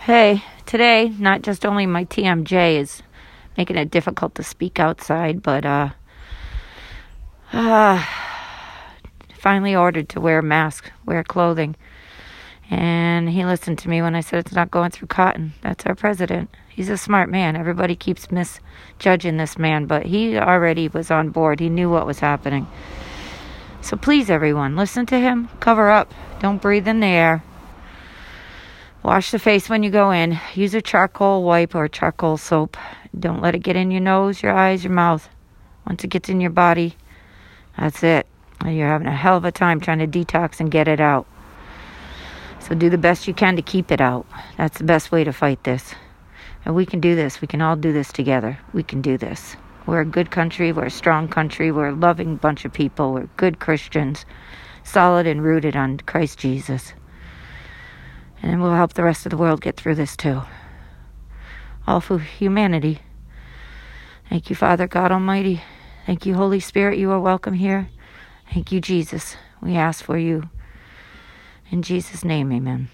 Hey, today, not just only my TMJ is making it difficult to speak outside, but uh, uh finally ordered to wear a mask, wear clothing. And he listened to me when I said it's not going through cotton. That's our president. He's a smart man. Everybody keeps misjudging this man, but he already was on board. He knew what was happening. So please, everyone, listen to him. Cover up. Don't breathe in the air. Wash the face when you go in. Use a charcoal wipe or charcoal soap. Don't let it get in your nose, your eyes, your mouth. Once it gets in your body, that's it. You're having a hell of a time trying to detox and get it out. So do the best you can to keep it out. That's the best way to fight this. And we can do this. We can all do this together. We can do this. We're a good country. We're a strong country. We're a loving bunch of people. We're good Christians, solid and rooted on Christ Jesus. And we'll help the rest of the world get through this too. All for humanity. Thank you, Father God Almighty. Thank you, Holy Spirit. You are welcome here. Thank you, Jesus. We ask for you. In Jesus' name, amen.